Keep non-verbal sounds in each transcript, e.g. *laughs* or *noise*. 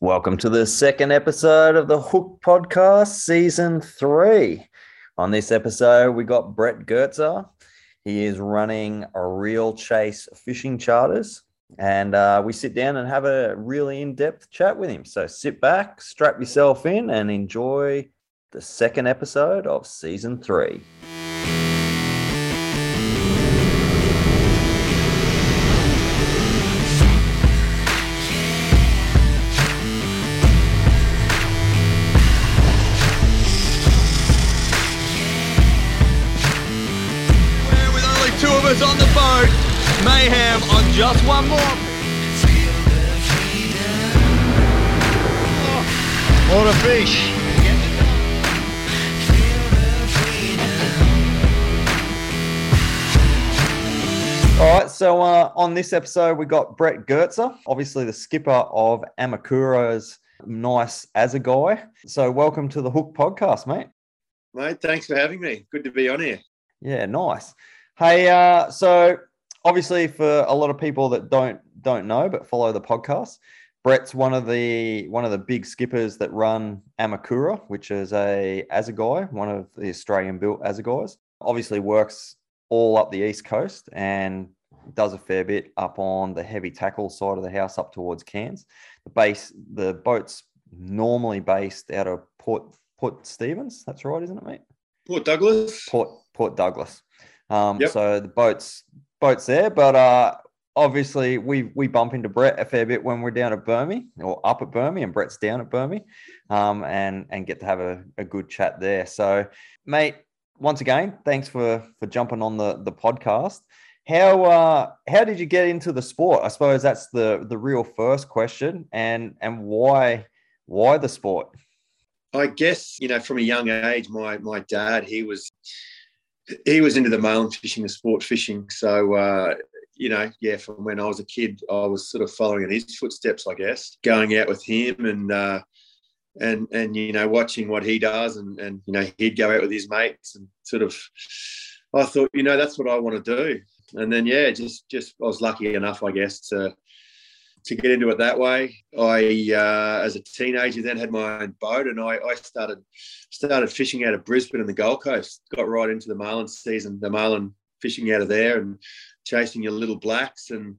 Welcome to the second episode of the Hook Podcast, Season 3. On this episode, we got Brett Goetze. He is running a Reel Chase Fishing Charters, and uh, we sit down and have a really in depth chat with him. So sit back, strap yourself in, and enjoy the second episode of Season 3. On just one more. What a fish! All right, so uh, on this episode, we got Brett Goetze, obviously the skipper of Amokura's nice Assegai. So, welcome to the Hook Podcast, mate. Mate, thanks for having me. Good to be on here. Yeah, nice. Hey, uh, so obviously for a lot of people that don't don't know but follow the podcast, Brett's one of the one of the big skippers that run Amokura, which is a Assegai, one of the Australian built Assegais. Obviously works all up the east coast and does a fair bit up on the heavy tackle side of the house up towards Cairns. The base the boat's normally based out of Port Port Stevens. That's right, isn't it, mate? Port Douglas. Port Port Douglas. Um, Yep. So the boats boats there, but uh, obviously we we bump into Brett a fair bit when we're down at Burmy or up at Burmy, and Brett's down at Burmy, um, and and get to have a, a good chat there. So, mate, once again, thanks for for jumping on the the podcast. How uh how did you get into the sport? I suppose that's the the real first question, and and why why the sport? I guess you know from a young age, my my dad he was he was into the marlin fishing, the sport fishing. So uh, you know, yeah, from when I was a kid, I was sort of following in his footsteps, I guess, going out with him and. Uh, and and you know watching what he does and and you know he'd go out with his mates and sort of I thought you know that's what I want to do and then yeah just just I was lucky enough I guess to to get into it that way. I, uh, as a teenager, then had my own boat, and I, I started started fishing out of Brisbane and the Gold Coast. Got right into the marlin season, the marlin fishing out of there, and chasing your little blacks and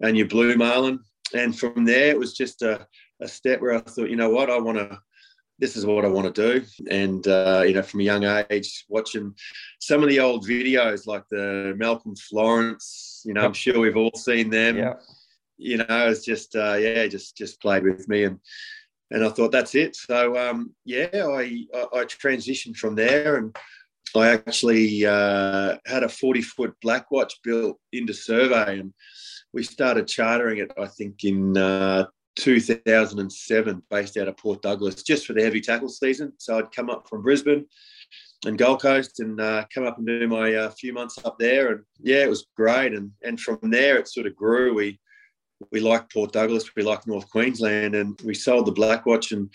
and your blue marlin. And from there, it was just a, a step where I thought, you know what, I want to. This is what I want to do, and uh, you know, from a young age, watching some of the old videos like the Malcolm Florence. You know, I'm sure we've all seen them Yeah, you know, it's just uh, yeah, just just played with me and and I thought that's it. So um, yeah, I, I I transitioned from there and I actually uh, had a forty foot black watch built into survey and we started chartering it. I think in uh, 2007, based out of Port Douglas, just for the heavy tackle season. So I'd come up from Brisbane and Gold Coast and uh, come up and do my uh, few months up there. And yeah, it was great. And and from there, it sort of grew. We we liked Port Douglas, we liked North Queensland, and we sold the Blackwatch and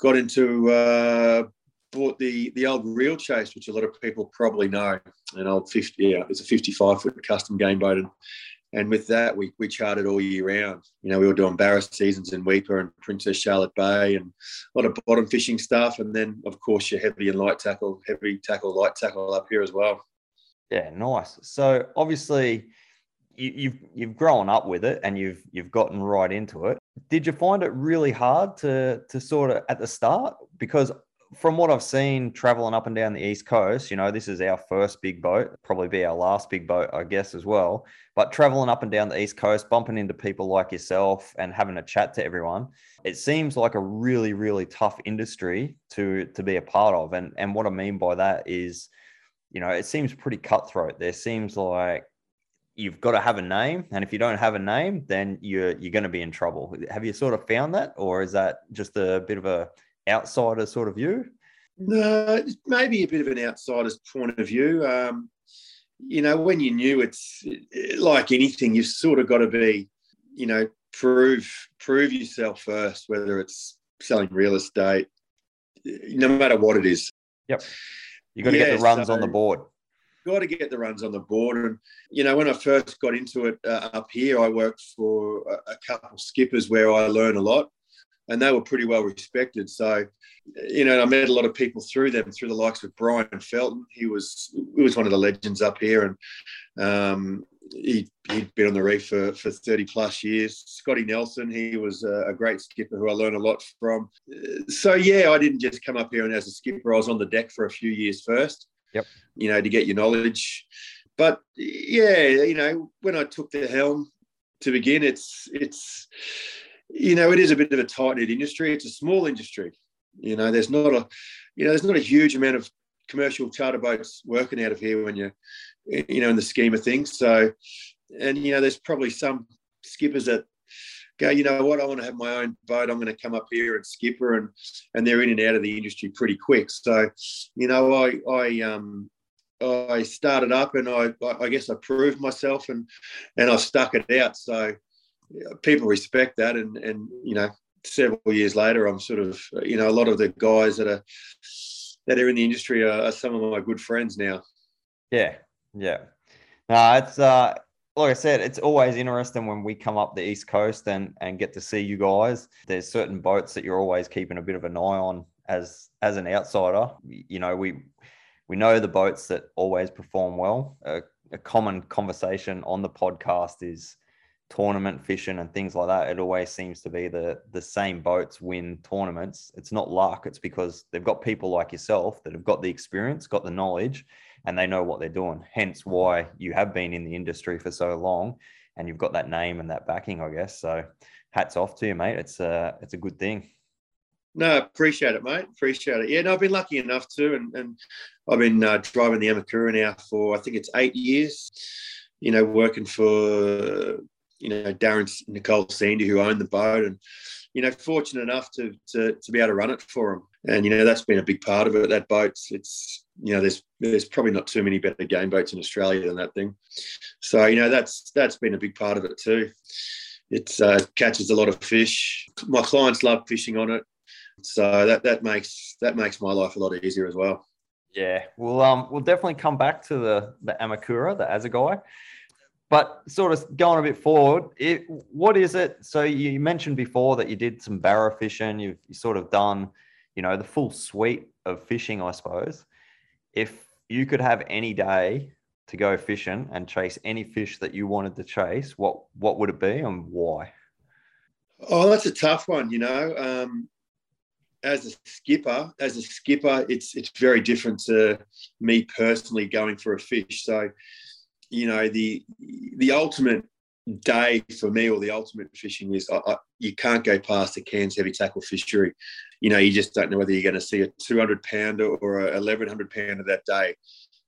got into uh, bought the the old Reel Chase, which a lot of people probably know, an old fifty, yeah, it's a fifty five foot custom game boat, and and with that we we charted all year round. You know, we were doing Barra seasons in Weipa and Princess Charlotte Bay, and a lot of bottom fishing stuff, and then of course your heavy and light tackle, heavy tackle, light tackle up here as well. Yeah, nice. So obviously, you, you've you've grown up with it and you've you've gotten right into it. Did you find it really hard to to sort of at the start? Because from what I've seen traveling up and down the east coast, you know, this is our first big boat, probably be our last big boat, I guess, as well. But traveling up and down the east coast, bumping into people like yourself and having a chat to everyone, it seems like a really, really tough industry to to be a part of. And and what I mean by that is you know, it seems pretty cutthroat. There seems like you've got to have a name, and if you don't have a name, then you're you're going to be in trouble. Have you sort of found that, or is that just a bit of a outsider sort of view? No, maybe a bit of an outsider's point of view. Um, you know, when you're new, it's like anything. You've sort of got to be, you know, prove prove yourself first. Whether it's selling real estate, no matter what it is, Yep. You got to get the runs on the board. Got to get the runs on the board. And you know, when I first got into it uh, up here, I worked for a, a couple skippers where I learned a lot. and they were pretty well respected. So, you know, I met a lot of people through them, through the likes of Brian Felton. He was he was one of the legends up here, and um, he, he'd been on the reef for, for 30 plus years. Scotty Nelson, he was a, a, great skipper who I learned a lot from. So, yeah, I didn't just come up here and as a skipper, I was on the deck for a few years first, yep. you know, to get your knowledge. But yeah, you know, when I took the helm to begin, it's, it's, you know, it is a bit of a tight knit industry. It's a small industry. You know, there's not a, you know, there's not a huge amount of commercial charter boats working out of here when you you know, in the scheme of things. So, and you know, there's probably some skippers that go, you know what, I want to have my own boat. I'm going to come up here and skipper, and and they're in and out of the industry pretty quick. So, you know, I I um I started up, and I I guess I proved myself, and and I stuck it out. So people respect that, and and you know, several years later, I'm sort of you know a lot of the guys that are that are in the industry are, are some of my good friends now. Yeah, yeah. No, it's uh like I said, it's always interesting when we come up the East Coast and and get to see you guys. There's certain boats that you're always keeping a bit of an eye on as as an outsider. You know, we we know the boats that always perform well. A, a common conversation on the podcast is tournament fishing and things like that. It always seems to be the the same boats win tournaments. It's not luck. It's because they've got people like yourself that have got the experience, got the knowledge, and they know what they're doing. Hence why you have been in the industry for so long and you've got that name and that backing, I guess. So hats off to you, mate. It's a, it's a good thing. No, appreciate it, mate. Appreciate it. Yeah, no, I've been lucky enough to, And, and I've been uh, driving the Amokura now for, I think it's eight years, you know, working for, you know, Darren Nicole Sandy, who owned the boat. And, you know, fortunate enough to, to, to be able to run it for them. And, you know, that's been a big part of it. That boat's, it's, you know, there's there's probably not too many better game boats in Australia than that thing. So you know, that's that's been a big part of it too. It uh, catches a lot of fish. My clients love fishing on it, so that that makes that makes my life a lot easier as well. Yeah, we'll um we'll definitely come back to the the Amokura, the Assegai. But sort of going a bit forward, it, what is it? So you mentioned before that you did some barra fishing. You've you sort of done, you know, the full suite of fishing, I suppose if you could have any day to go fishing and chase any fish that you wanted to chase, what what would it be and why? Oh, that's a tough one. You know, um, as a skipper, as a skipper, it's it's very different to me personally going for a fish. So, you know, the the ultimate day for me or the ultimate fishing is I, I, you can't go past the Cairns heavy tackle fishery. You know, you just don't know whether you're going to see a 200 pounder or a 1100 pounder that day.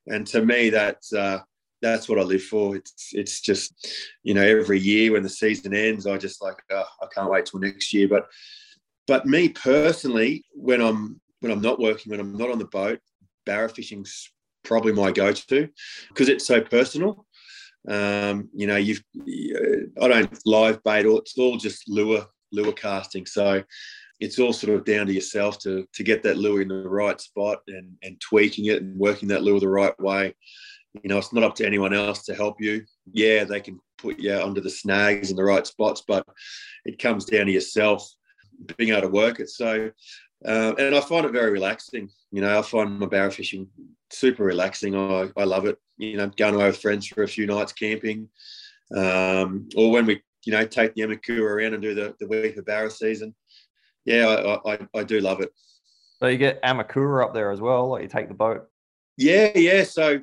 And to me, that's uh, that's what I live for. It's it's just you know every year when the season ends, I just like oh, I can't wait till next year. But but me personally, when I'm when I'm not working, when I'm not on the boat, barra fishing's probably my go-to because it's so personal. Um, you know, you've I don't live bait or it's all just lure lure casting. So it's all sort of down to yourself to to get that lure in the right spot and and tweaking it and working that lure the right way. You know, it's not up to anyone else to help you. Yeah, they can put you under the snags in the right spots, but it comes down to yourself being able to work it. So, uh, and I find it very relaxing. You know, I find my barra fishing super relaxing. I, I love it. You know, going away with friends for a few nights camping, um, or when we, you know, take the Amokura around and do the, the week of barra season. Yeah, I, I, I do love it. So you get Amokura up there as well, like you take the boat. Yeah, yeah. So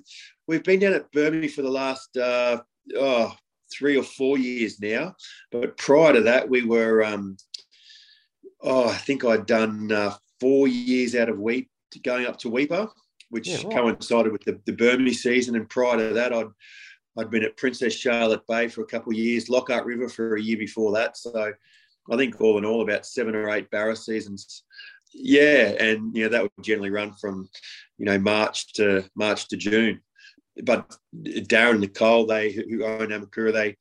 we've been down at Burmese for the last uh, oh, three or four years now. But prior to that, we were, um, oh, I think I'd done uh, four years out of Weep going up to Weipa which yeah, right. coincided with the, the Burmese season. And prior to that, I'd I'd been at Princess Charlotte Bay for a couple of years, Lockhart River for a year before that. So I think all in all, about seven or eight barra seasons. Yeah, and you know that would generally run from you know March to March to June. But Darren and Nicole, they who own Amokura, they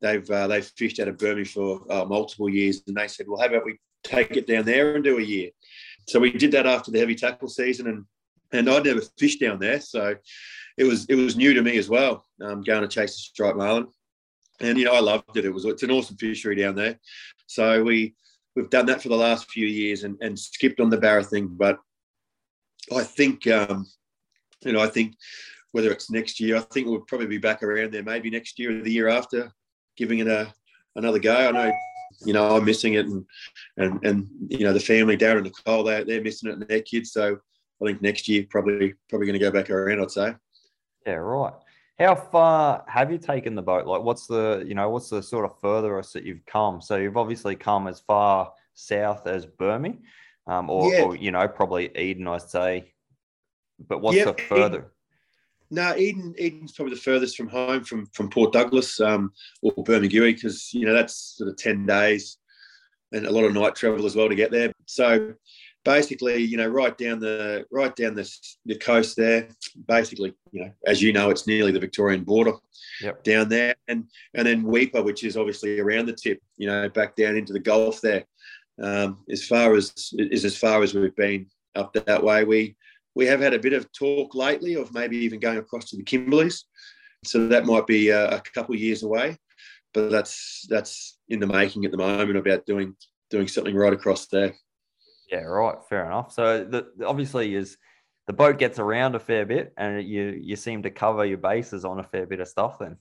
they've uh, they've fished out of Burmese for uh, multiple years, and they said, well, how about we take it down there and do a year? So we did that after the heavy tackle season, and and I'd never fished down there, so it was it was new to me as well. Um, going to chase the striped marlin, and you know I loved it. It was it's an awesome fishery down there. So we we've done that for the last few years and, and skipped on the barra thing. But I think, um, you know, I think whether it's next year, I think we'll probably be back around there, maybe next year or the year after, giving it a another go. I know, you know, I'm missing it, and and and you know, the family, Darren and Nicole, they they're missing it, and their kids. So I think next year probably probably going to go back around. I'd say. Yeah, right. How far have you taken the boat? Like, what's the you know what's the sort of furthest that you've come? So you've obviously come as far south as Burmy, um, or, yeah. or you know probably Eden, I'd say. But what's the further? Eden, no, Eden. Eden's probably the furthest from home, from from Port Douglas um, or Bermagui, because you know that's sort of ten days, and a lot of night travel as well to get there. So basically, you know, right down the right down the, the coast there. Basically, you know, as you know, it's nearly the Victorian border yep. down there, and and then Weipa, which is obviously around the tip, you know, back down into the Gulf there. Um, as far as is as far as we've been up that way. We we have had a bit of talk lately of maybe even going across to the Kimberleys, so that might be a, a couple of years away. But that's that's in the making at the moment about doing doing something right across there. Yeah, right. Fair enough. So the, obviously is the boat gets around a fair bit, and you you seem to cover your bases on a fair bit of stuff. Then.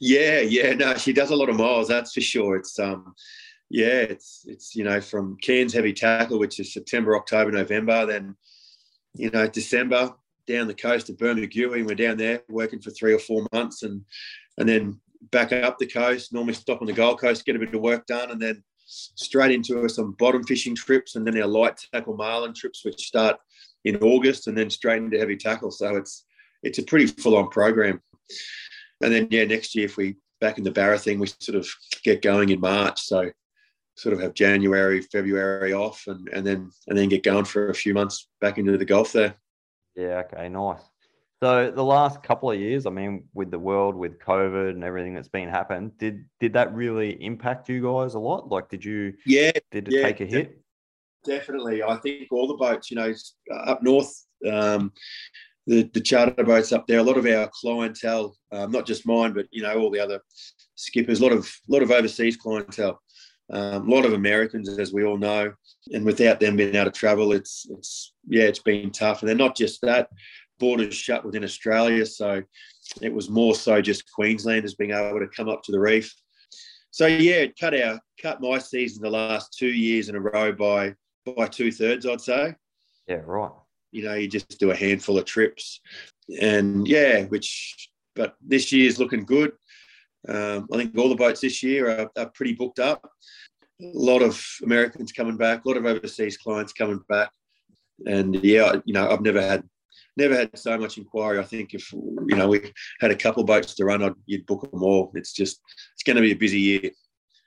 Yeah, yeah. No, she does a lot of miles. That's for sure. It's um, yeah, it's it's you know from Cairns heavy tackle, which is September, October, November, then you know December down the coast of Bermagui, and we're down there working for three or four months, and and then back up the coast. Normally stop on the Gold Coast, get a bit of work done, and then straight into some bottom fishing trips and then our light tackle marlin trips, which start in August and then straight into heavy tackle. So it's it's a pretty full on program. And then yeah, next year if we back in the Barra thing, we sort of get going in March. So sort of have January, February off and, and then and then get going for a few months back into the Gulf there. Yeah, okay, nice. So the last couple of years, I mean, with the world, with COVID and everything that's been happened, did did that really impact you guys a lot? Like, did you? Yeah. Did it yeah, take a hit? Definitely. I think all the boats, you know, up north, um, the the charter boats up there, a lot of our clientele, um, not just mine, but you know, all the other skippers, a lot of a lot of overseas clientele. Um, a lot of Americans, as we all know, and without them being able to travel, it's it's yeah, it's been tough. And they're not just that; borders shut within Australia. So it was more so just Queenslanders being able to come up to the reef. So yeah, it cut our cut my season the last two years in a row by by two thirds, I'd say. Yeah, right. You know, you just do a handful of trips, and yeah, which but this year's looking good. Um, I think all the boats this year are, are pretty booked up. A lot of Americans coming back, a lot of overseas clients coming back, and yeah, you know, I've never had never had so much inquiry. I think if you know we had a couple boats to run, I'd, you'd book them all. It's just it's going to be a busy year.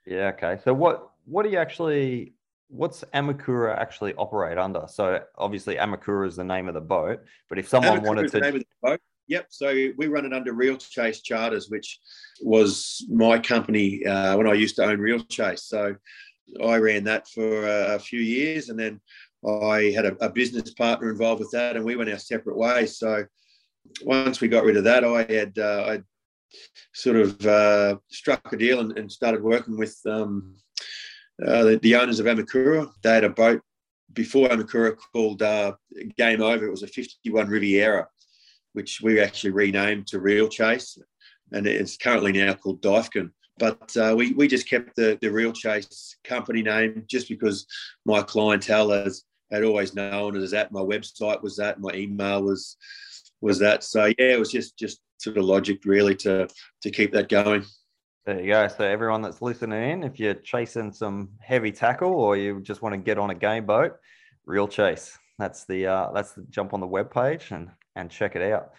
Yeah. Okay. So what what do you actually what's Amokura actually operate under? So obviously Amokura is the name of the boat, but if someone Amokura wanted to name of the boat. Yep. So we run it under Reel Chase Charters, which was my company uh, when I used to own Reel Chase. So I ran that for a, a few years, and then I had a, a, business partner involved with that, and we went our separate ways. So once we got rid of that, I had uh, I sort of uh, struck a deal and, and, started working with um, uh, the, the, owners of Amokura. They had a boat before Amokura called uh, Game Over. It was a 51 Riviera, which we actually renamed to Reel Chase, and it's currently now called Duyfken but uh, we, we just kept the, the Reel Chase company name just because my clientele has had always known as that. My website was that. My email was was that. So yeah, it was just just sort of logic really to to keep that going. There you go. So everyone that's listening in, if you're chasing some heavy tackle or you just want to get on a game boat, Reel Chase. That's the uh, that's the jump on the web page and and check it out.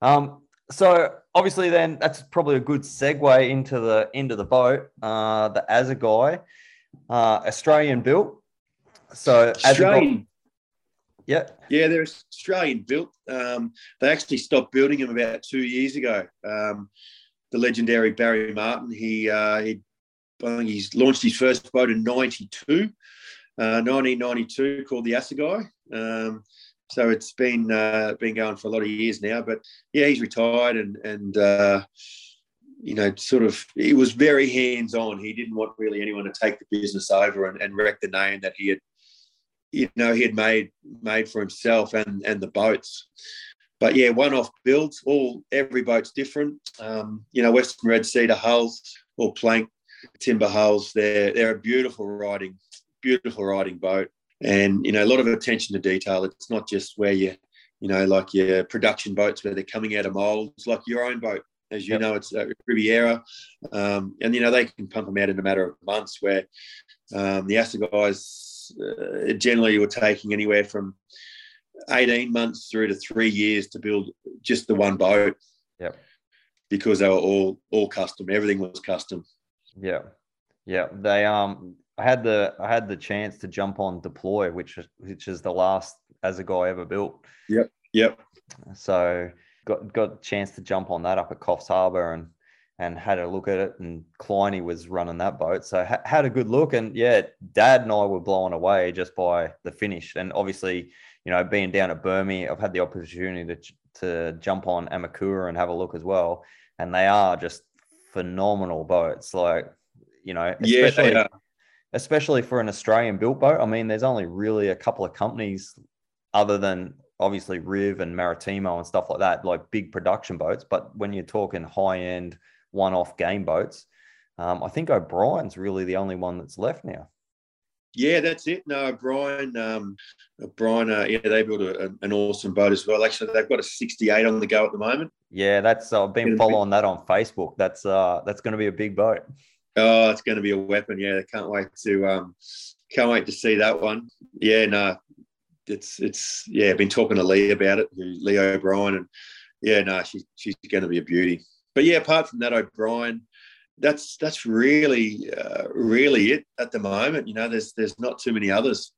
Um, so obviously, then that's probably a good segue into the into the boat. Uh, the Assegai, uh, Australian built. So Australian. Yeah. Yeah, they're Australian built. Um, they actually stopped building them about two years ago. Um, the legendary Barry Martin, he, uh, he, I think he's launched his first boat in 92, uh, 1992, called the Assegai. Um, so it's been uh, been going for a lot of years now. But yeah, he's retired, and and uh, you know, sort of, he was very hands on. He didn't want really anyone to take the business over and, and wreck the name that he had, you know, he had made made for himself and and the boats. But yeah, one off builds. All every boat's different. Um, you know, Western Red Cedar hulls or plank timber hulls. They're they're a beautiful riding, beautiful riding boat, and you know, a lot of attention to detail. It's not just where you, you know, like your production boats where they're coming out of molds, like your own boat as you yep. know, it's uh, Riviera, um, and you know they can pump them out in a matter of months. Where um, the Assegais uh, generally you were taking anywhere from eighteen months through to three years to build just the one boat. Yeah, because they were all all custom. Everything was custom. Yeah, yeah. They um, I had the I had the chance to jump on deploy, which which is the last Assegai ever built. Yep. Yep. So got got a chance to jump on that up at Coffs Harbour and and had a look at it. And Kleiny was running that boat, so ha- had a good look. And yeah, Dad and I were blown away just by the finish. And obviously, you know, being down at Burmy, I've had the opportunity to to jump on Amokura and have a look as well. And they are just phenomenal boats. Like, you know, especially, yeah, especially for an Australian built boat. I mean, there's only really a couple of companies other than obviously Riv and Maritimo and stuff like that, like big production boats. But when you're talking high end, one off game boats, um, I think O'Brien's really the only one that's left now. Yeah, that's it. No, O'Brien, um, O'Brien, uh, yeah, they built a, an awesome boat as well. Actually, they've got a 68 on the go at the moment. Yeah, that's uh, I've been following that on Facebook. That's uh, that's going to be a big boat. Oh, it's going to be a weapon. Yeah, I can't wait to um, can't wait to see that one. Yeah, no, it's it's yeah. I've been talking to Lee about it, Lee O'Brien, and yeah, no, she, she's going to be a beauty. But yeah, apart from that, O'Brien, that's that's really uh, really it at the moment. You know, there's there's not too many others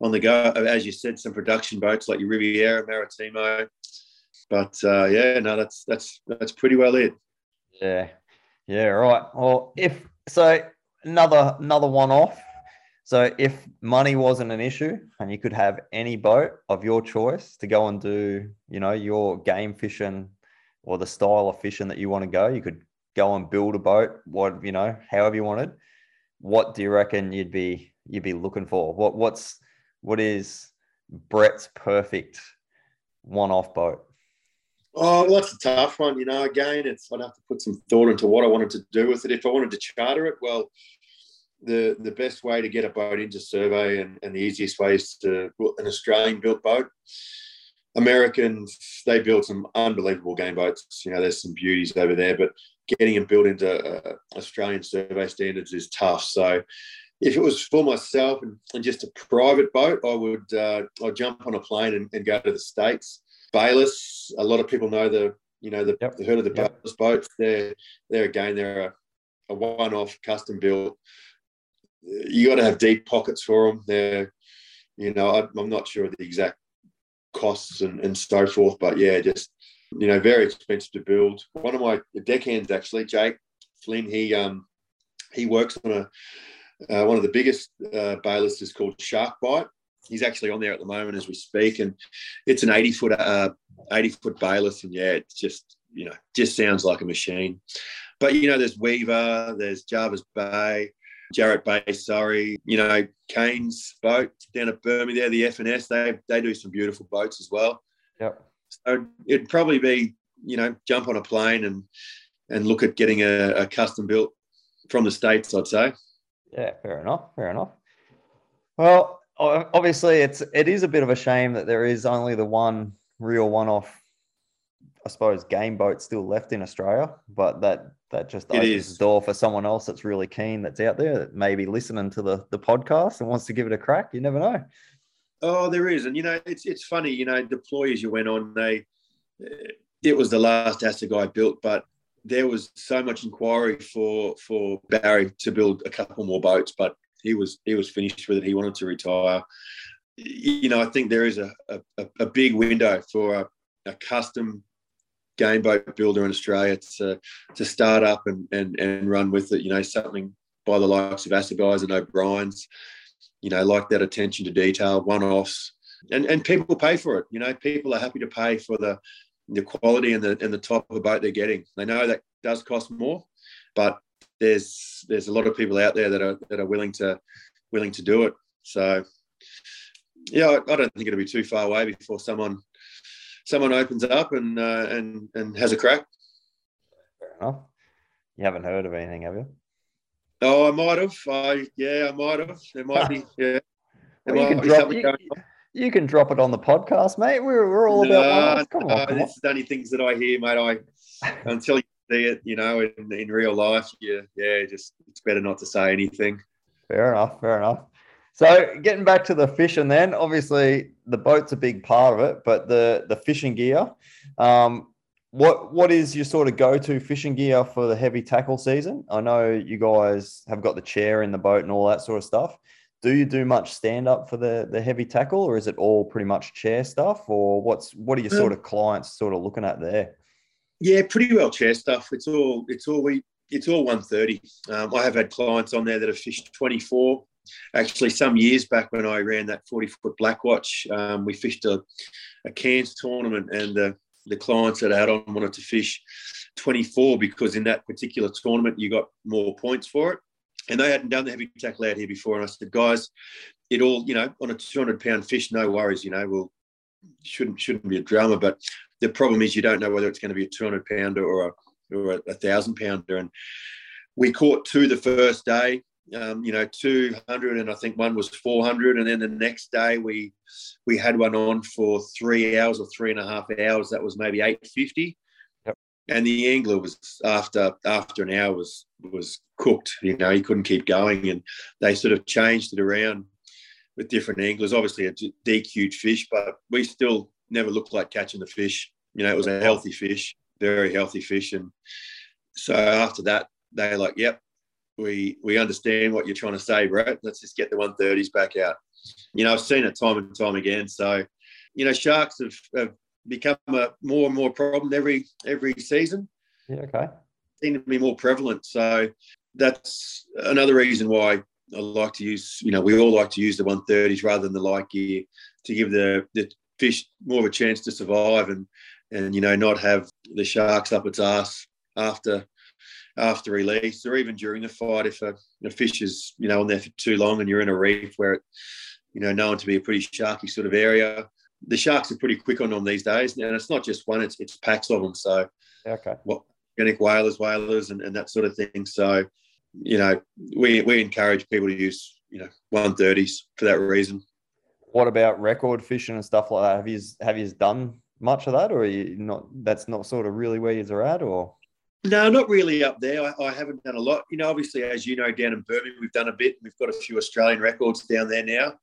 on the go. As you said, some production boats like your Riviera, Maritimo. But uh, yeah, no, that's that's that's pretty well it. Yeah, yeah, right. Well, if so, another another one off. So if money wasn't an issue and you could have any boat of your choice to go and do, you know, your game fishing or the style of fishing that you want to go, you could go and build a boat, what, you know, however you wanted. What do you reckon you'd be you'd be looking for? What what's what is Brett's perfect one-off boat? Oh, well, that's a tough one. You know, again, it's I'd have to put some thought into what I wanted to do with it. If I wanted to charter it, well, the the best way to get a boat into survey and, and the easiest way is to an Australian built boat. Americans, they build some unbelievable game boats. You know, there's some beauties over there, but getting them built into uh, Australian survey standards is tough. So, if it was for myself and, and just a private boat, I would uh, I'd jump on a plane and, and, go to the states. Bayliss, a lot of people know the you know the, yep. the heard of the yep. Bayliss boats. They're they're again they're a, a one-off custom built you got to have deep pockets for them. They're, you know, I, am not sure of the exact costs and, and so forth, but yeah, just you know, very expensive to build. One of my deckhands actually, Jake Flynn, he um he works on a uh, one of the biggest uh, bailists is called Shark Bite. He's actually on there at the moment as we speak, and it's an 80 foot uh, 80 foot Bayliss, and yeah, it's just you know just sounds like a machine. But you know, there's Weaver, there's Jervis Bay, Jarrett Bay, Surrey, you know, Kane's boat down at Burmy there, the F&S, they, they do some beautiful boats as well. Yep. So it'd probably be, you know, jump on a plane and and look at getting a, a custom built from the States, I'd say. Yeah, fair enough. Fair enough. Well, obviously it's it is a bit of a shame that there is only the one real one-off I suppose game boat still left in Australia, but that that just it opens is. the door for someone else that's really keen that's out there that maybe listening to the the podcast and wants to give it a crack. You never know. Oh, there is, and you know it's it's funny. You know, deployers you went on, they eh, it was the last Assegai built, but there was so much inquiry for for Barry to build a couple more boats, but he was he was finished with it. He wanted to retire. You know, I think there is a a, a big window for a, a custom game boat builder in Australia to to start up and and and run with it. You know, something by the likes of Assegais and O'Brien's. You know, like that attention to detail, one offs, and and people pay for it. You know, people are happy to pay for the the quality and the and the type of boat they're getting. They know that does cost more, but there's there's a lot of people out there that are that are willing to willing to do it. So yeah, I don't think it'll be too far away before someone someone opens up and uh, and and has a crack. Fair enough. You haven't heard of anything, have you? Oh, I might have. I yeah, I might have. There might be. *laughs* Yeah. Well, you, can drop, you, you, can drop it on the podcast, mate. We're, we're all about no, come on, come It's only things that I hear, mate. I *laughs* until you see it, you know, in, in real life, yeah, yeah, just it's better not to say anything. Fair enough. Fair enough. So getting back to the fishing, then obviously the boat's a big part of it, but the the fishing gear. Um, what what is your sort of go to fishing gear for the heavy tackle season? I know you guys have got the chair in the boat and all that sort of stuff. Do you do much stand up for the the heavy tackle, or is it all pretty much chair stuff? Or what's what are your sort um, of clients sort of looking at there? Yeah, pretty well chair stuff. It's all it's all we it's all 130. Um, I have had clients on there that have fished 24, actually some years back when I ran that 40 foot Blackwatch, um, we fished a, a Cairns tournament and the, the clients that I on wanted to fish 24 because in that particular tournament you got more points for it. And they hadn't done the heavy tackle out here before. And I said, guys, it all, you know, on a 200 pound fish, no worries, you know, well, shouldn't shouldn't be a drama. But the problem is you don't know whether it's going to be a 200 pounder or a, or a thousand pounder. And we caught two the first day um, you know, 200 and I think one was 400. And then the next day we we had one on for three hours or three and a half hours. That was maybe 850. Yep. And the angler was after after an hour was was cooked. You know, he couldn't keep going, and they sort of changed it around with different anglers. Obviously, a huge fish, but we still never looked like catching the fish. You know, it was a healthy fish, very healthy fish, and so after that, they're like, "Yep, we we understand what you're trying to say, Brett. Let's just get the 130s back out. You know, I've seen it time and time again. So, you know, sharks have, have become a more and more problem every every season. Yeah, okay. Seem to be more prevalent. So that's another reason why I like to use, you know, we all like to use the 130s rather than the light gear to give the, the fish more of a chance to survive and and you know not have the sharks up its ass after after release or even during the fight if a, a, fish is you know on there for too long and you're in a reef where it you know known to be a pretty sharky sort of area the sharks are pretty quick on them these days. And it's not just one it's, it's packs of them. So okay. what organic whalers whalers and, and that sort of thing. So you know we we encourage people to use you know 130s for that reason. What about record fishing and stuff like that? Have you have you done much of that or are you not that's not sort of really where you're at or no, not really up there. I, I, haven't done a lot. You know, obviously, as you know, down in Birmingham, we've done a bit. We've got a few Australian records down there now,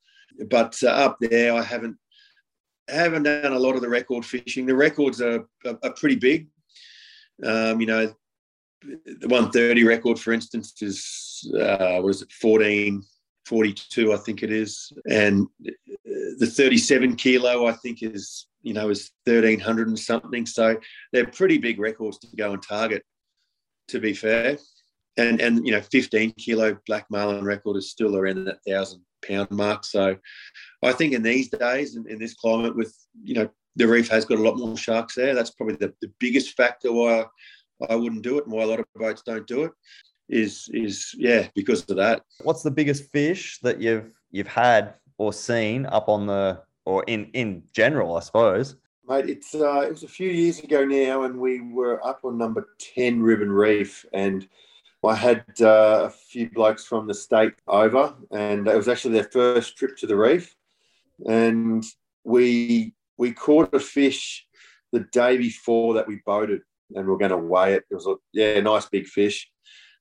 but uh, up there, I haven't haven't done a lot of the record fishing. The records are, are, are pretty big. Um, you know, the 130 record, for instance, is uh, what is it, 14, 42, I think it is, and the 37 kilo, I think, is you know is 1300 and something. So they're pretty big records to go and target to be fair. And and you know, 15 kilo black marlin record is still around that thousand pound mark. So I think in these days in, in this climate with you know the reef has got a lot more sharks there. That's probably the, the biggest factor why I, wouldn't do it and why a lot of boats don't do it is is yeah because of that. What's the biggest fish that you've you've had or seen up on the or in in general, I suppose? Mate, it's uh, it was a few years ago now, and we were up on number ten Ribbon Reef, and I had uh, a few blokes from the state over, and it was actually their first trip to the reef, and we we caught a fish the day before that we boated, and we are going to weigh it. It was a yeah, nice big fish.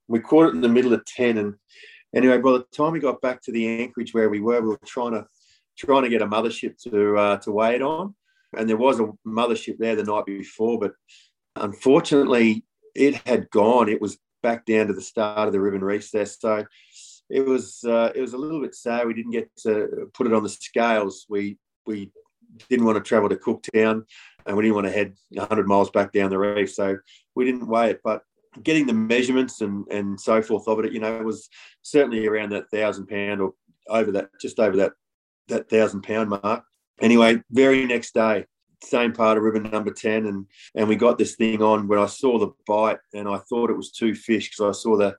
We caught it in the middle of ten, and anyway, by the time we got back to the anchorage where we were, we were trying to trying to get a mothership to uh, to weigh it on and there was a mothership there the night before, but unfortunately, it had gone. It was back down to the start of the ribbon recess, so it was uh, it was a little bit sad. We didn't get to put it on the scales. We we didn't want to travel to Cooktown, and we didn't want to head 100 miles back down the reef, so we didn't weigh it. But getting the measurements and and so forth of it, you know, it was certainly around that thousand pound or over that, just over that that thousand pound mark anyway, very next day, same part of ribbon number 10 and and we got this thing on when I saw the bite and I thought it was two fish because I saw the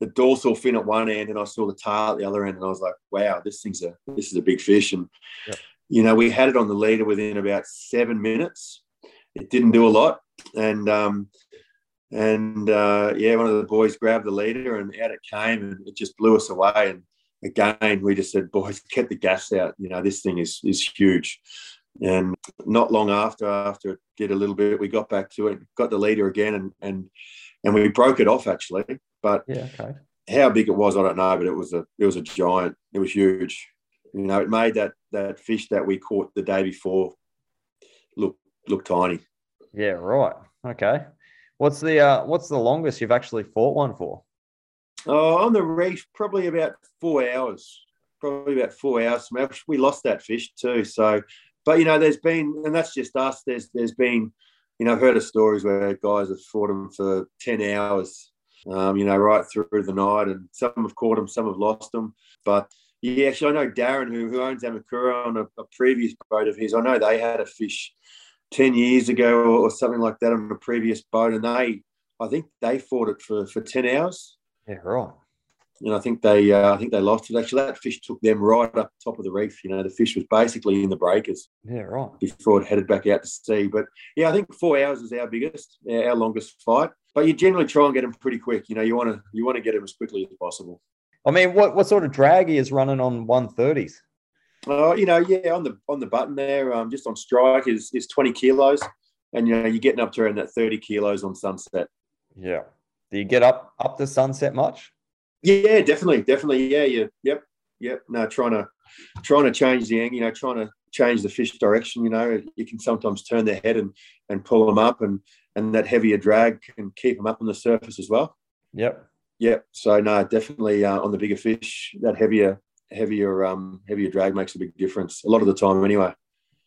the dorsal fin at one end and I saw the tail at the other end and I was like wow this thing's a this is a big fish and Yep. you know we had it on the leader within about seven minutes it didn't do a lot and um and uh yeah one of the boys grabbed the leader and out it came and it just blew us away and again we just said boys get the gas out you know this thing is is huge and not long after, after it did a little bit, we got back to it, got the leader again, and and and we broke it off actually. But Yeah. Okay. how big it was, I don't know. But it was a it was a giant. It was huge. You know, it made that that fish that we caught the day before look look tiny. Yeah. Right. Okay. What's the uh, what's the longest you've actually fought one for? Oh, on the reef, probably about four hours. Probably about four hours. We lost that fish too. So, but you know, there's been, and that's just us. There's there's been, you know, I've heard of stories where guys have fought them for ten hours. Um, you know, right through the night, and some have caught them, some have lost them. But yeah, actually, I know Darren, who, who owns Amokura on a, a previous boat of his. I know they had a fish ten years ago or, or something like that on a previous boat, and they, I think they fought it for for ten hours Yeah. Right. and I think they uh, I think they lost it. Actually, that fish took them right up top of the reef. You know, the fish was basically in the breakers Yeah. Right. before it headed back out to sea. But yeah, I think four hours is our biggest, our longest fight. But you generally try and get them pretty quick. You know, you want to you want to get them as quickly as possible. I mean, what what sort of drag he is running on one thirties? Oh, you know, yeah, on the on the button there, um, just on strike is is twenty kilos, and you know you're getting up to around that thirty kilos on sunset. Yeah. Do you get up up to sunset much? Yeah, definitely, definitely. Yeah, yeah, yep, yep. No, trying to trying to change the angle, you know, trying to change the fish direction. You know, you can sometimes turn their head and and pull them up, and and that heavier drag can keep them up on the surface as well. Yep. Yep. So no, definitely uh, on the bigger fish, that heavier heavier um heavier drag makes a big difference a lot of the time anyway.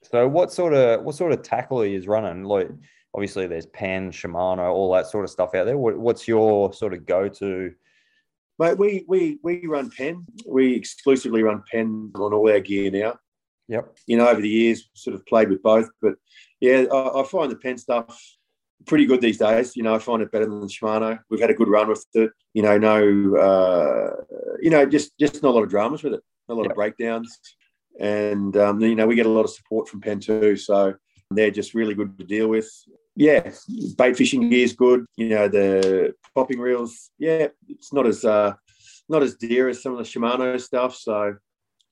So what sort of what sort of tackle are you running? Like obviously there's Penn, Shimano, all that sort of stuff out there. What, what's your sort of go to? Mate, we we we run Penn. We exclusively run Penn on all our gear now. Yep. you know, over the years, sort of played with both. But yeah, I, I find the Penn stuff pretty good these days. You know, I find it better than Shimano. We've had a good run with it. You know, no, uh, you know, just just not a lot of dramas with it, not a lot Yeah. of breakdowns, and um, you know, we get a lot of support from Penn too. So they're just really good to deal with. Yeah, bait fishing gear is good. You know, the popping reels. Yeah, it's not as uh, not as dear as some of the Shimano stuff. So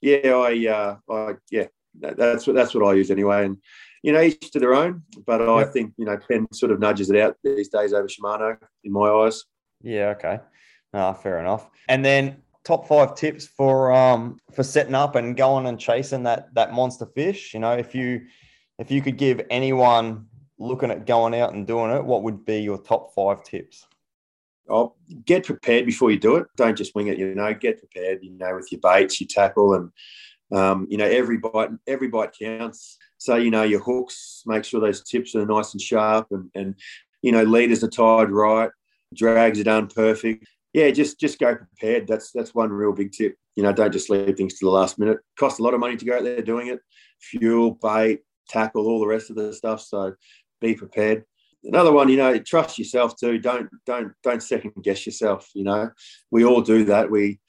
yeah, I, uh, I yeah, that, that's what that's what I use anyway. And you know, each to their own. But I Yep. think you know, Penn sort of nudges it out these days over Shimano in my eyes. Yeah. Okay. Ah, fair enough. And then top five tips for um for setting up and going and chasing that that monster fish. You know, if you if you could give anyone looking at going out and doing it, what would be your top five tips? Oh, get prepared before you do it. Don't just wing it. You know, get prepared. You know, with your baits, your tackle, and um, you know every bite. Every bite counts. So you know your hooks. Make sure those tips are nice and sharp, and and you know leaders are tied right. Drags are done perfect. Yeah, just just go prepared. That's that's one real big tip. You know, don't just leave things to the last minute. Costs a lot of money to go out there doing it. Fuel, bait, tackle, all the rest of the stuff. So be prepared. Another one you know trust yourself too. Don't don't don't second guess yourself you know. We all do that. We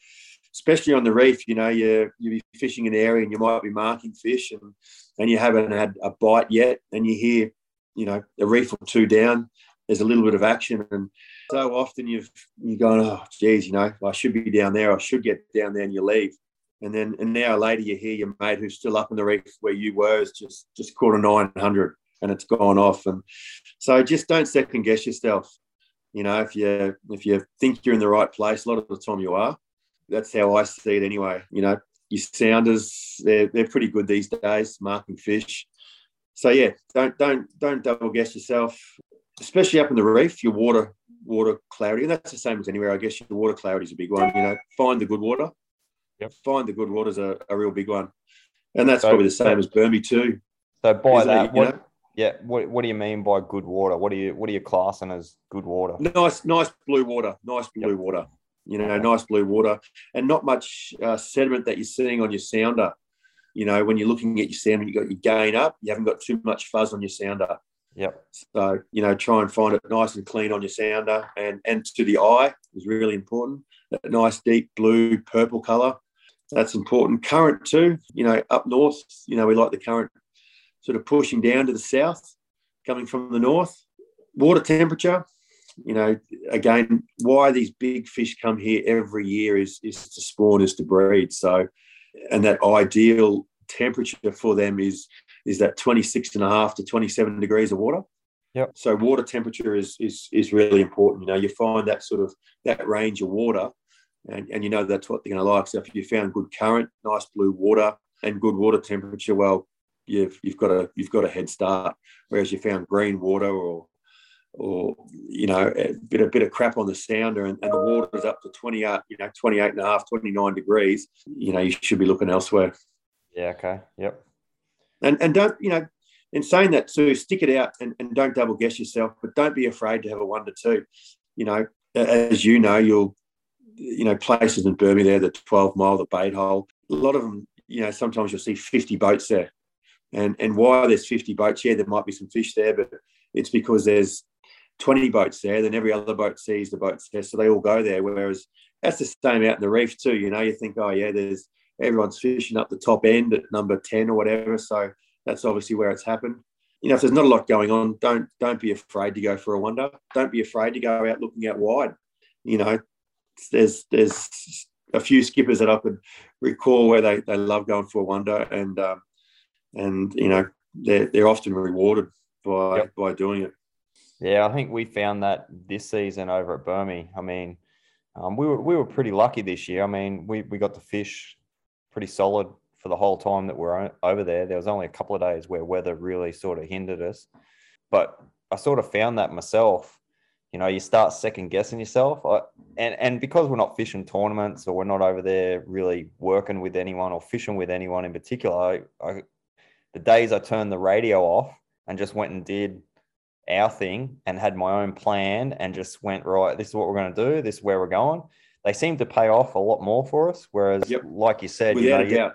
especially on the reef you know you you be fishing an area and you might be marking fish and and you haven't had a bite yet and you hear you know a reef or two down there's a little bit of action and so often you've you're going oh geez you know i should be down there. I should get down there and you leave and then an hour later you hear your mate who's still up in the reef where you were has just just caught a 900 and it's gone off and so just don't second guess yourself. You know, if you if you think you're in the right place, a lot of the time you are. That's how I see it anyway. You know, your sounders they're they're pretty good these days, marking fish. So yeah, don't don't don't double guess yourself, especially up in the reef. Your water water clarity, and that's the same as anywhere. I guess your water clarity is a big one. You know, find the good water. Yep. Find the good water is a, a real big one, and that's So- probably the same as Burmby too. So by isn't it? that, what, know? yeah, what, what do you mean by good water? What do you what are you classing as good water? nice, nice blue water, nice blue water. You know, nice blue water, and not much uh, sediment that you're seeing on your sounder. You know, when you're looking at your sounder, you got your gain up, you haven't got too much fuzz on your sounder. Yep. So, you know, try and find it nice and clean on your sounder and, and to the eye is really important. That nice deep blue, purple color. That's important. Current too, you know, up north, you know, we like the current sort of pushing down to the south, coming from the north. Water temperature, you know, again, why these big fish come here every year is, is to spawn, is to breed. So, and that ideal temperature for them is is that 26 and a half to 27 degrees of water. Yep. So water temperature is is is really important. You know, you find that sort of that range of water, and, and you know that's what they're going to like. So if you found good current, nice blue water, and good water temperature, well, you've you've got a you've got a head start. Whereas you found green water or or you know a bit a bit of crap on the sounder and, and the water is up to 28 uh, you know 28 and a half 29 degrees you know you should be looking elsewhere yeah okay yep and and don't you know in saying that too stick it out and, and don't double guess yourself but don't be afraid to have a one to two you know as you know you'll you know places in Burmy there the 12 mile the bait hole a lot of them you know sometimes you'll see 50 boats there and and why there's 50 boats yeah there might be some fish there but it's because there's 20 boats there, then every other boat sees the boats there. So they all go there. Whereas that's the same out in the reef too. You know, you think, oh yeah, there's everyone's fishing up the top end at number 10 or whatever. So that's obviously where it's happened. You know, if there's not a lot going on, don't don't be afraid to go for a wonder. Don't be afraid to go out looking out wide. You know, there's there's a few skippers that I could recall where they, they love going for a wonder and um, and you know they're they're often rewarded by yep. by doing it. Yeah, I think we found that this season over at Burmy. I mean, um, we were we were pretty lucky this year. I mean, we we got to fish pretty solid for the whole time that we're over there. There was only a couple of days where weather really sort of hindered us, but I sort of found that myself. You know, you start second guessing yourself, I, and and because we're not fishing tournaments or we're not over there really working with anyone or fishing with anyone in particular, I, I the days I turned the radio off and just went and did our thing and had my own plan and just went right this is what we're going to do. This is where we're going. They seem to pay off a lot more for us whereas yep. like you said Without you know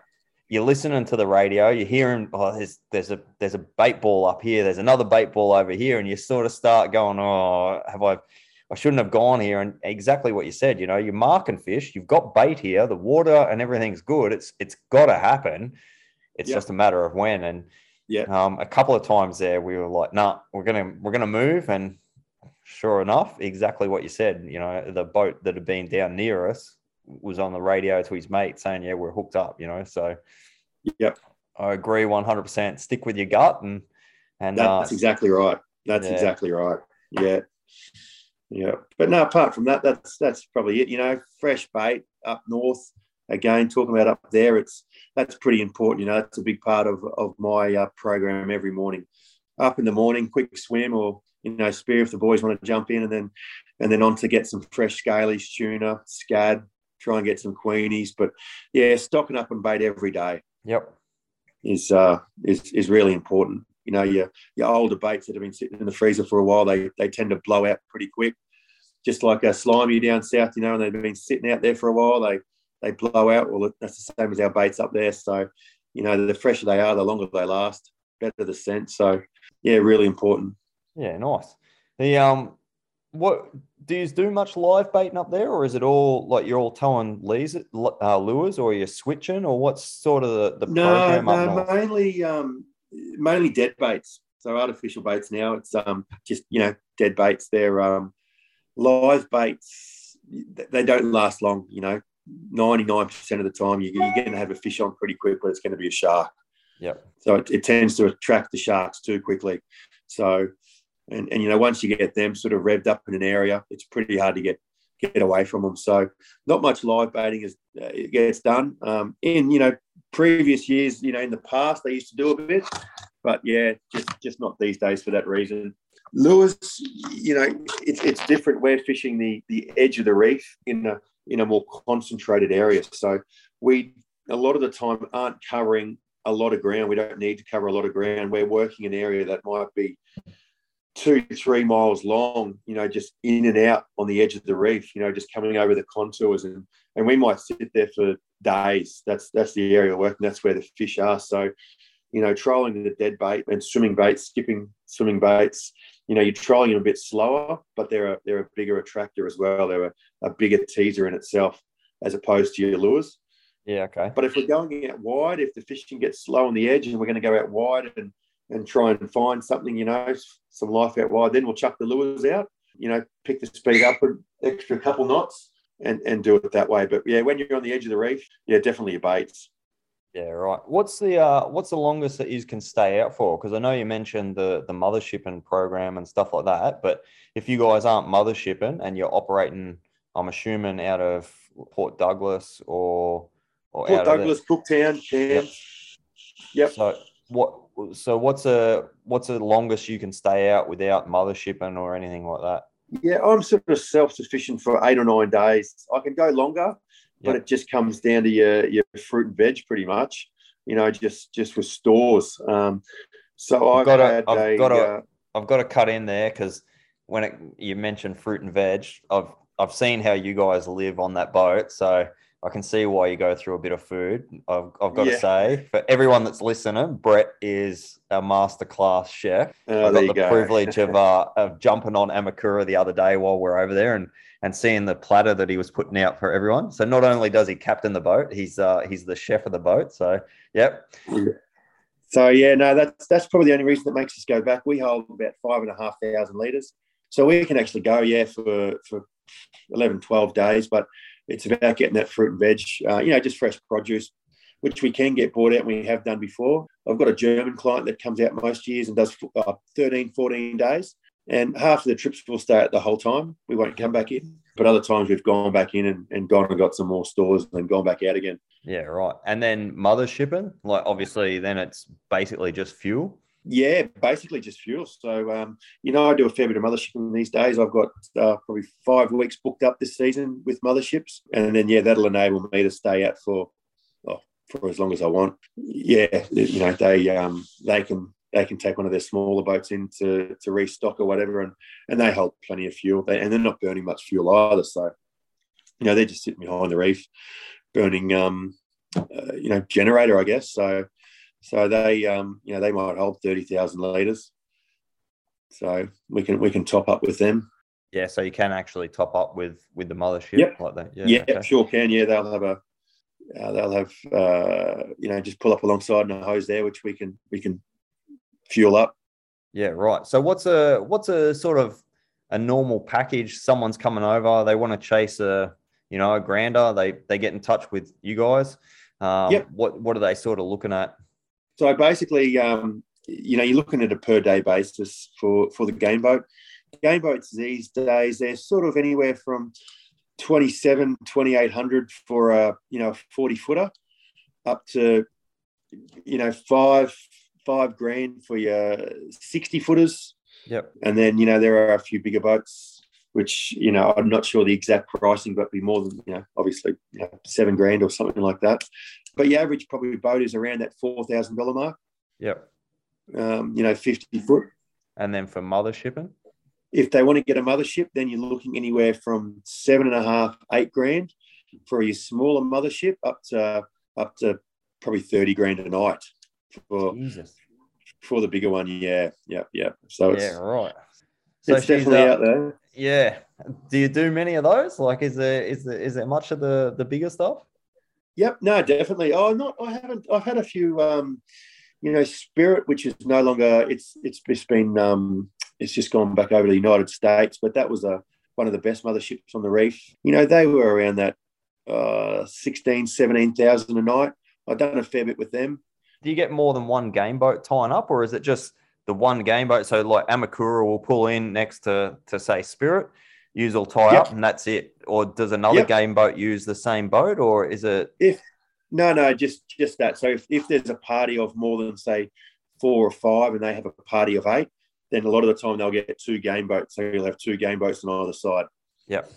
you're, listening to the radio you're hearing oh there's there's a there's a bait ball up here there's another bait ball over here and you sort of start going oh have i I shouldn't have gone here. And exactly what you said, you know, you're marking fish, you've got bait here, the water and everything's good. It's it's got to happen. It's just a matter of when. And yeah. Um, a couple of times there, we were like, "Nah, we're gonna we're gonna move," and sure enough, exactly what you said. You know, the boat that had been down near us was on the radio to his mate saying, "Yeah, we're hooked up." You know, so yep, I agree one hundred percent. Stick with your gut, and and that's uh, exactly right. That's yeah. exactly right. Yeah, yeah. But no, apart from that, that's that's probably it. You know, fresh bait up north again, talking about up there, it's that's pretty important. You know, that's a big part of, of my uh, program every morning. Up in the morning, quick swim or you know spear if the boys want to jump in, and then and then on to get some fresh scalies, tuna, scad, try and get some queenies. But yeah, stocking up on bait every day. Yep, is uh, is is really important. You know, your your older baits that have been sitting in the freezer for a while, they they tend to blow out pretty quick. Just like a slimy down south, you know, and they've been sitting out there for a while. They they blow out. Well, that's the same as our baits up there. So, you know, the fresher they are, the longer they last, better the scent. So, yeah, really important. Yeah, nice. The um, what do you do much live baiting up there, or is it all like you're all towing leads, uh, lures, or you're switching, or what's sort of the, the no, program no, mainly um, mainly dead baits. So artificial baits now. It's um just you know dead baits. They're um live baits. They don't last long. You know, 99% of the time you're, you're going to have a fish on pretty quick, but it's going to be a shark. Yeah. So it, it, tends to attract the sharks too quickly. So, and, and, you know, once you get them sort of revved up in an area, it's pretty hard to get get away from them. So not much live baiting is uh, gets done. Um, in, you know, previous years, you know, in the past, they used to do a bit, but yeah, just, just not these days for that reason. Lewis, you know, it's, it's different. We're fishing the, the edge of the reef in a, in a more concentrated area. So we a lot of the time aren't covering a lot of ground. We don't need to cover a lot of ground. We're working an area that might be two, three miles long, you know, just in and out on the edge of the reef, you know, just coming over the contours and and we might sit there for days. That's that's the area of work and that's where the fish are. So, you know, trolling the dead bait and swimming baits, skipping swimming baits, you know, you're trolling them a bit slower, but they're a they're a bigger attractor as well. They're a, a bigger teaser in itself as opposed to your lures. Yeah, okay. But if we're going out wide, if the fishing gets slow on the edge and we're going to go out wide and and try and find something, you know, some life out wide. Then we'll chuck the lures out, you know, pick the speed up an extra couple knots and, and do it that way. But yeah, when you're on the edge of the reef, yeah, definitely your baits. Yeah, right. What's the uh, what's the longest that you can stay out for? Because I know you mentioned the the mothershipping program and stuff like that. But if you guys aren't mothershipping and you're operating, I'm assuming out of Port Douglas or or Port Douglas, Cooktown, Cairns. Yep. yep. So what so what's a what's the longest you can stay out without mothershipping or anything like that? Yeah, I'm sort of self sufficient for eight or nine days. I can go longer, but it just comes down to your your fruit and veg pretty much. You know, just just with stores. Um, so I've, I've got to, I've a, got to, uh, I've got to cut in there because when it, you mentioned fruit and veg, I've I've seen how you guys live on that boat, so I can see why you go through a bit of food. I've, I've got yeah. to say, for everyone that's listening, Brett is a masterclass chef. Oh, I got the go. privilege of, *laughs* uh, of jumping on Amokura the other day while we're over there and and seeing the platter that he was putting out for everyone. So not only does he captain the boat, he's uh, he's the chef of the boat. So yep. So yeah, no, that's that's probably the only reason that makes us go back. We hold about five and a half thousand liters, so we can actually go yeah for for 11, 12 days, but it's about getting that fruit and veg, uh, you know, just fresh produce, which we can get bought out and we have done before. I've got a German client that comes out most years and does uh, 13, 14 days. And half of the trips will stay at the whole time. We won't come back in. But other times we've gone back in and, and gone and got some more stores and then gone back out again. Yeah, right. And then mother shipping, like obviously then it's basically just fuel. Yeah, basically just fuel. So, um, you know, I do a fair bit of mothershipping these days. I've got uh, probably five weeks booked up this season with motherships. And then, yeah, that'll enable me to stay out for, oh, for as long as I want. Yeah, you know, they um, they can they can take one of their smaller boats in to, to restock or whatever, and, and they hold plenty of fuel. They, and they're not burning much fuel either. So, you know, they're just sitting behind the reef burning, um, uh, you know, generator, I guess. So, so they, um, you know, they might hold thirty thousand liters. So we can we can top up with them. Yeah, so you can actually top up with with the mothership yep. like that. Yeah, yeah okay. sure can. Yeah, they'll have a uh, they'll have uh, you know just pull up alongside and a hose there, which we can we can fuel up. Yeah, right. So what's a what's a sort of a normal package? Someone's coming over, they want to chase a you know a grander. They they get in touch with you guys. Um, yep. What what are they sort of looking at? So basically, um, you know, you're looking at a per day basis for for the game boat. Game boats these days they're sort of anywhere from 27 2800 for a you know 40 footer up to you know five five grand for your 60 footers yep. And then you know there are a few bigger boats which you know i'm not sure the exact pricing but be more than you know obviously you know, seven grand or something like that but your average probably boat is around that four thousand dollar mark. Yep. Um, you know, fifty foot. And then for mother shipping, if they want to get a mothership, then you're looking anywhere from seven and a half, eight grand for your smaller mothership, up to up to probably thirty grand a night for Jesus. for the bigger one. Yeah, yeah, yeah. So yeah, right. So it's definitely uh, out there. Yeah. Do you do many of those? Like, is there is there is there much of the the bigger stuff? Yep, no, definitely. Oh, not. I haven't. I've had a few. Um, you know, Spirit, which is no longer. It's it's just been. Um, it's just gone back over to the United States, but that was a one of the best motherships on the reef. You know, they were around that uh, 16, 17,000 a night. I've done a fair bit with them. Do you get more than one game boat tying up, or is it just the one game boat? So, like Amokura will pull in next to to say Spirit, use will tie yep. up and that's it? Or does another yep. game boat use the same boat or is it if no no just just that. So if, if there's a party of more than say four or five and they have a party of eight then a lot of the time they'll get two game boats. So you'll have two game boats on either side. Yep.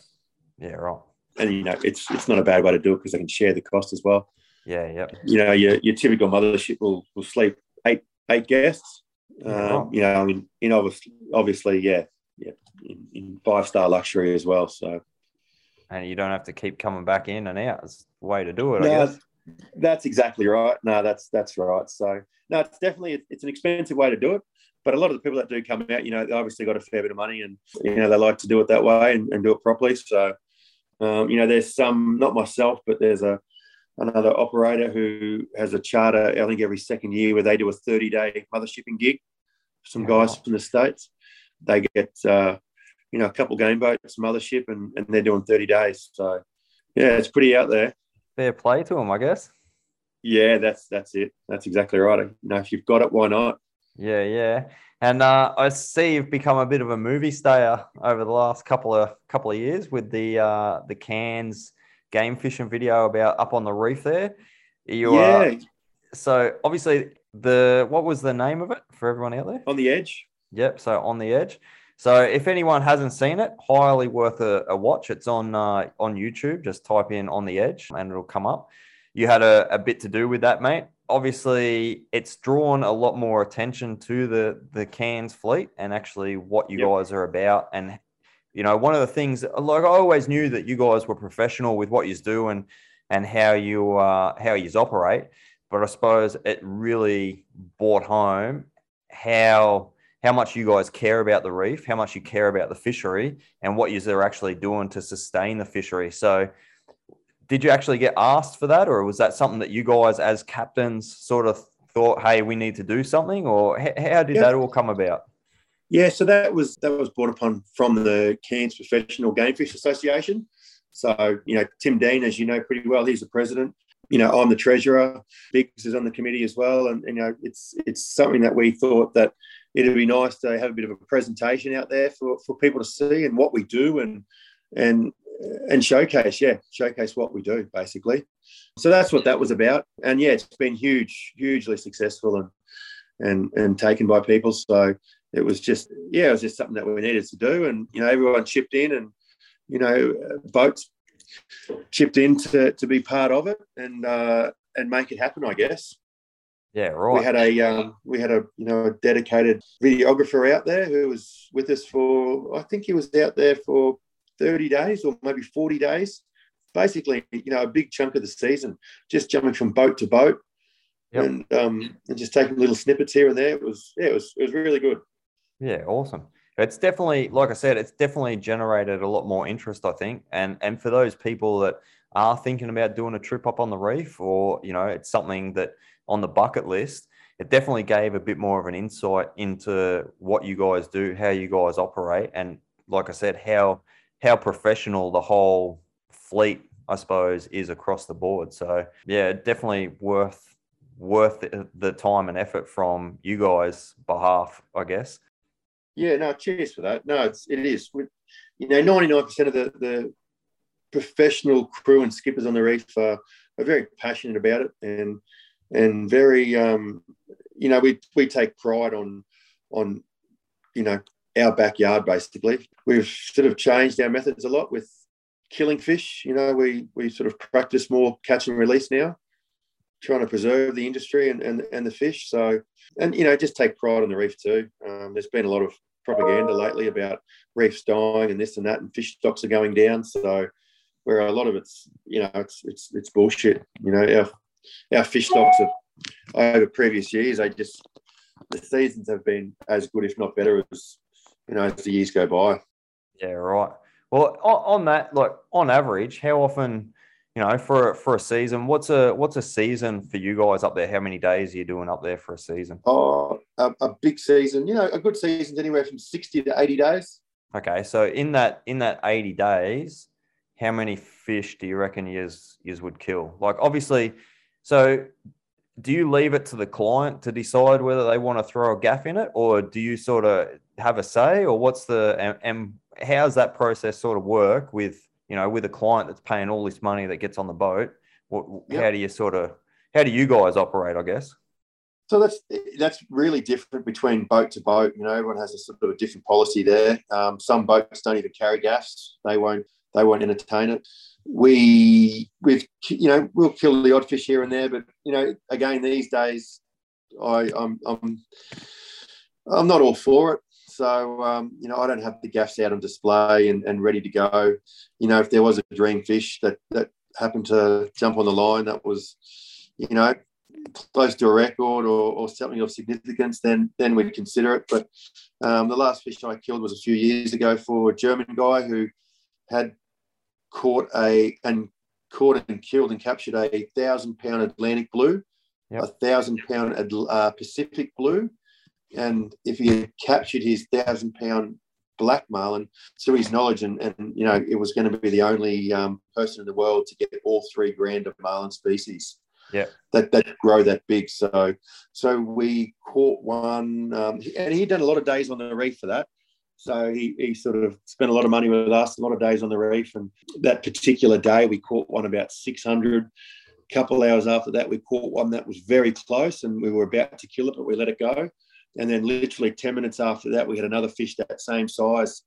Yeah right. And you know it's it's not a bad way to do it because they can share the cost as well. Yeah yep. You know your, your typical mothership will will sleep eight eight guests. Um, you know, in, in obviously, obviously, yeah, yeah, in, in five star luxury as well. So, and you don't have to keep coming back in and out. It's the way to do it, I No, guess. That's exactly right. No, that's that's right. So no, it's definitely it's an expensive way to do it. But a lot of the people that do come out, you know, they obviously got a fair bit of money, and you know they like to do it that way and, and do it properly. So, um, you know, there's some, not myself, but there's a another operator who has a charter. I think every second year where they do a 30 day mothershipping gig. Some guys from the states, they get uh, you know a couple game boats, mothership, and and they're doing 30 days. So yeah, it's pretty out there. Fair play to them, I guess. Yeah, that's that's it. That's exactly right. You know, if you've got it, why not? Yeah, yeah. And uh, I see you've become a bit of a movie stayer over the last couple of couple of years with the uh, the Cairns game fishing video about up on the reef there. You yeah, uh, so obviously the what was the name of it for everyone out there? on the edge. Yep. So on the edge. So if anyone hasn't seen it, highly worth a, a watch. It's on uh, on YouTube. Just type in on the edge and it'll come up. You had a, a bit to do with that, mate. Obviously, it's drawn a lot more attention to the the Cairns fleet and actually what you Yep. guys are about. And you know, one of the things like I always knew that you guys were professional with what you do and and how you uh, how you operate. But I suppose it really brought home how how much you guys care about the reef, how much you care about the fishery, and what you are actually doing to sustain the fishery. So, did you actually get asked for that, or was that something that you guys, as captains, sort of thought, "Hey, we need to do something," or how did Yeah. that all come about? Yeah, so that was that was brought upon from the Cairns Professional Game Fish Association. So you know, Tim Dean, as you know pretty well, he's the president. You know, I'm the treasurer. Biggs is on the committee as well, and you know, it's it's something that we thought that it'd be nice to have a bit of a presentation out there for, for people to see and what we do and and and showcase, yeah, showcase what we do basically. So that's what that was about, and yeah, it's been huge, hugely successful and and and taken by people. So it was just yeah, it was just something that we needed to do, and you know everyone chipped in, and you know boats chipped in to, to be part of it and uh, and make it happen. I guess Yeah, right. we had a um, we had a you know a dedicated videographer out there who was with us for I think he was out there for thirty days or maybe forty days. Basically, you know, a big chunk of the season, just jumping from boat to boat, Yep. and um, and just taking little snippets here and there. It was yeah, it was it was really good. Yeah, awesome. It's definitely, like I said, it's definitely generated a lot more interest, I think. And and for those people that are thinking about doing a trip up on the reef, or you know, it's something that on the bucket list, it definitely gave a bit more of an insight into what you guys do, how you guys operate, and like I said, how how professional the whole fleet, I suppose, is across the board. So yeah, definitely worth worth the, time and effort from you guys' behalf, I guess. Yeah, no, cheers for that. No, it's it is. We, you know, ninety nine percent of the the professional crew and skippers on the reef are, are very passionate about it and and very um, you know we we take pride on on you know our backyard basically. We've sort of changed our methods a lot with killing fish. You know, we we sort of practice more catch and release now, trying to preserve the industry and and, and the fish. So and you know just take pride on the reef too. Um, there's been a lot of propaganda lately about reefs dying and this and that, and fish stocks are going down. So where a lot of it's you know it's it's it's bullshit. You know our our fish stocks have over previous years they just the seasons have been as good if not better as you know as the years go by. Yeah, right. Well, on, on that, like on average, how often, you know, for for a season, what's a what's a season for you guys up there? How many days are you doing up there for a season? Oh, a, a big season. You know, a good season's anywhere from sixty to eighty days. Okay, so in that in that eighty days, how many fish do you reckon yous would kill? Like, obviously, so do you leave it to the client to decide whether they want to throw a gaff in it, or do you sort of have a say, or what's the and, and how's that process sort of work with you know with a client that's paying all this money that gets on the boat? What, Yep. How do you sort of how do you guys operate? I guess. So that's that's really different between boat to boat. You know, everyone has a sort of a different policy there. Um, some boats don't even carry gaffs; they won't they won't entertain it. We we've you know we'll kill the odd fish here and there, but you know again these days I I'm, I'm I'm not all for it. So, um, you know, I don't have the gaffs out on display and, and ready to go. You know, if there was a dream fish that, that happened to jump on the line that was, you know, close to a record or, or something of significance, then then we'd consider it. But um, the last fish I killed was a few years ago for a German guy who had caught a and caught and killed and captured a thousand pound Atlantic blue, yep. a thousand pound uh, Pacific blue, and if he had captured his thousand pound black marlin to his knowledge and, and you know it was going to be the only um, person in the world to get all three grand of marlin species. Yeah that that grow that big. So so we caught one um, and he'd done a lot of days on the reef for that so he, he sort of spent a lot of money with us a lot of days on the reef. And that particular day we caught one about 600 a couple hours after that we caught one that was very close and we were about to kill it but we let it go. And then literally 10 minutes after that we had another fish that same size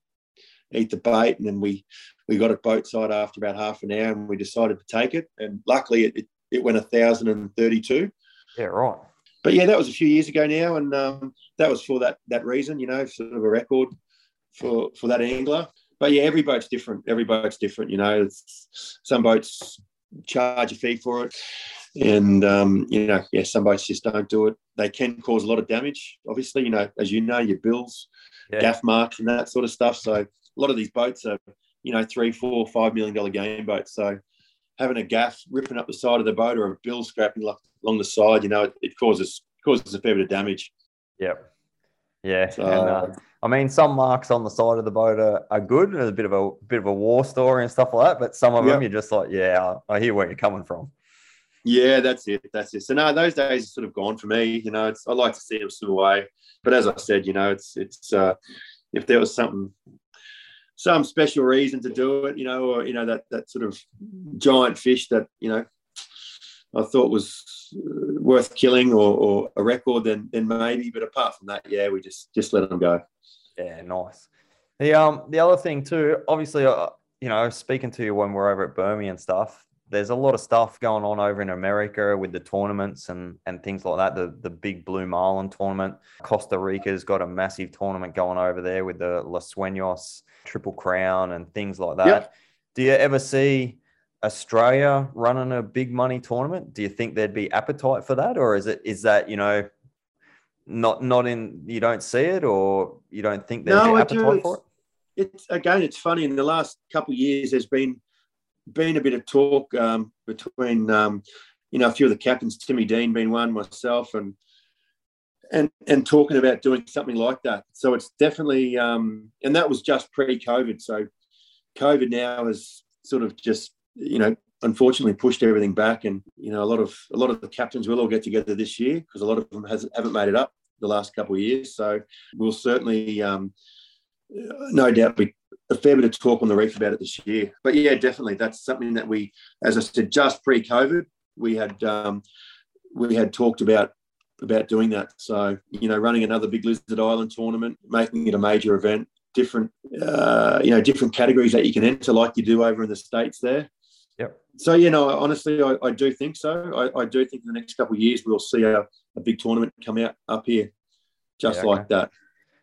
eat the bait. And then we we got it boat side after about half an hour and we decided to take it. And luckily it, it it went 1,032. Yeah, right. But yeah, that was a few years ago now, and um, that was for that that reason, you know, sort of a record for for that angler. But yeah, every boat's different. Every boat's different, you know. It's, some boats charge a fee for it, and um, you know, yeah, some boats just don't do it. They can cause a lot of damage, obviously. You know, as you know, your bills, yeah. gaff marks, and that sort of stuff. So a lot of these boats are, you know, three, four, five million dollar game boats. So having a gaff ripping up the side of the boat or a bill scrapping along the side, you know, it, it causes causes a fair bit of damage. Yep. Yeah. So, and, uh, I mean, some marks on the side of the boat are, are good. There's a bit of a bit of a war story and stuff like that. But some of yep. them, you're just like, yeah, I hear where you're coming from. Yeah, that's it. That's it. So no, those days are sort of gone for me. You know, it's I like to see them swim away. But as I said, you know, it's it's uh, if there was something some special reason to do it, you know, or you know that that sort of giant fish that you know I thought was uh, worth killing or, or a record, then then maybe. But apart from that, yeah, we just just let them go. Yeah, nice. The um the other thing too, obviously, uh, you know, speaking to you when we're over at Burmy and stuff, there's a lot of stuff going on over in America with the tournaments and and things like that. The the big Blue Marlin tournament. Costa Rica's got a massive tournament going over there with the Los Sueños Triple Crown and things like that. Yep. Do you ever see Australia running a big money tournament? Do you think there'd be appetite for that, or is it is that you know not not in you don't see it, or you don't think there's no, appetite for it? It's again, it's funny. In the last couple of years, there's been been a bit of talk um, between um, you know a few of the captains, Timmy Dean being one, myself, and and and talking about doing something like that. So it's definitely um, and that was just pre-COVID. So COVID now has sort of just you know unfortunately pushed everything back, and you know a lot of a lot of the captains will all get together this year because a lot of them has, haven't made it up the last couple of years. So we'll certainly um, no doubt be a fair bit of talk on the reef about it this year. But yeah, definitely that's something that we, as I said, just pre-COVID, we had um, we had talked about about doing that. So you know, running another big Lizard Island tournament, making it a major event, different uh, you know different categories that you can enter, like you do over in the states there. Yep. So you know, honestly, I, I do think so. I, I, do think in the next couple of years we'll see a, a big tournament come out up here, just yeah, like that.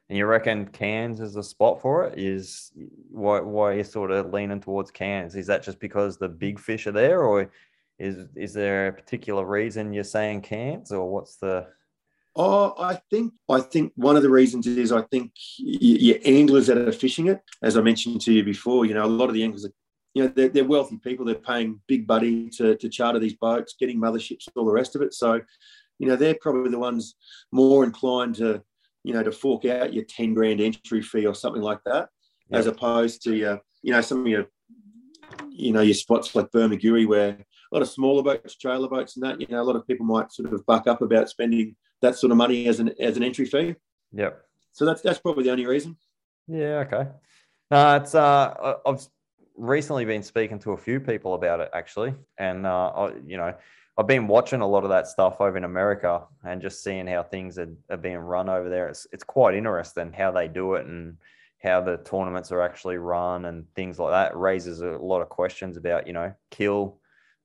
And you reckon Cairns is the spot for it? Is why why are you sort of leaning towards Cairns? Is that just because the big fish are there, or is is there a particular reason you're saying Cairns, or what's the? Oh, I think I think one of the reasons is I think your anglers that are fishing it, as I mentioned to you before, you know, a lot of the anglers are, you know, they're, they're wealthy people. They're paying big money to, to charter these boats, getting motherships, all the rest of it. So, you know, they're probably the ones more inclined to, you know, to fork out your ten grand entry fee or something like that, yep. as opposed to your, you know, some of your, you know, your spots like Bermagui where a lot of smaller boats, trailer boats, and that. You know, a lot of people might sort of buck up about spending that sort of money as an as an entry fee. Yep. So that's that's probably the only reason. Yeah. Okay. No, it's uh, I've recently been speaking to a few people about it actually, and uh, I, you know, I've been watching a lot of that stuff over in America and just seeing how things are, are being run over there. It's it's quite interesting how they do it and how the tournaments are actually run and things like that. It raises a lot of questions about you know kill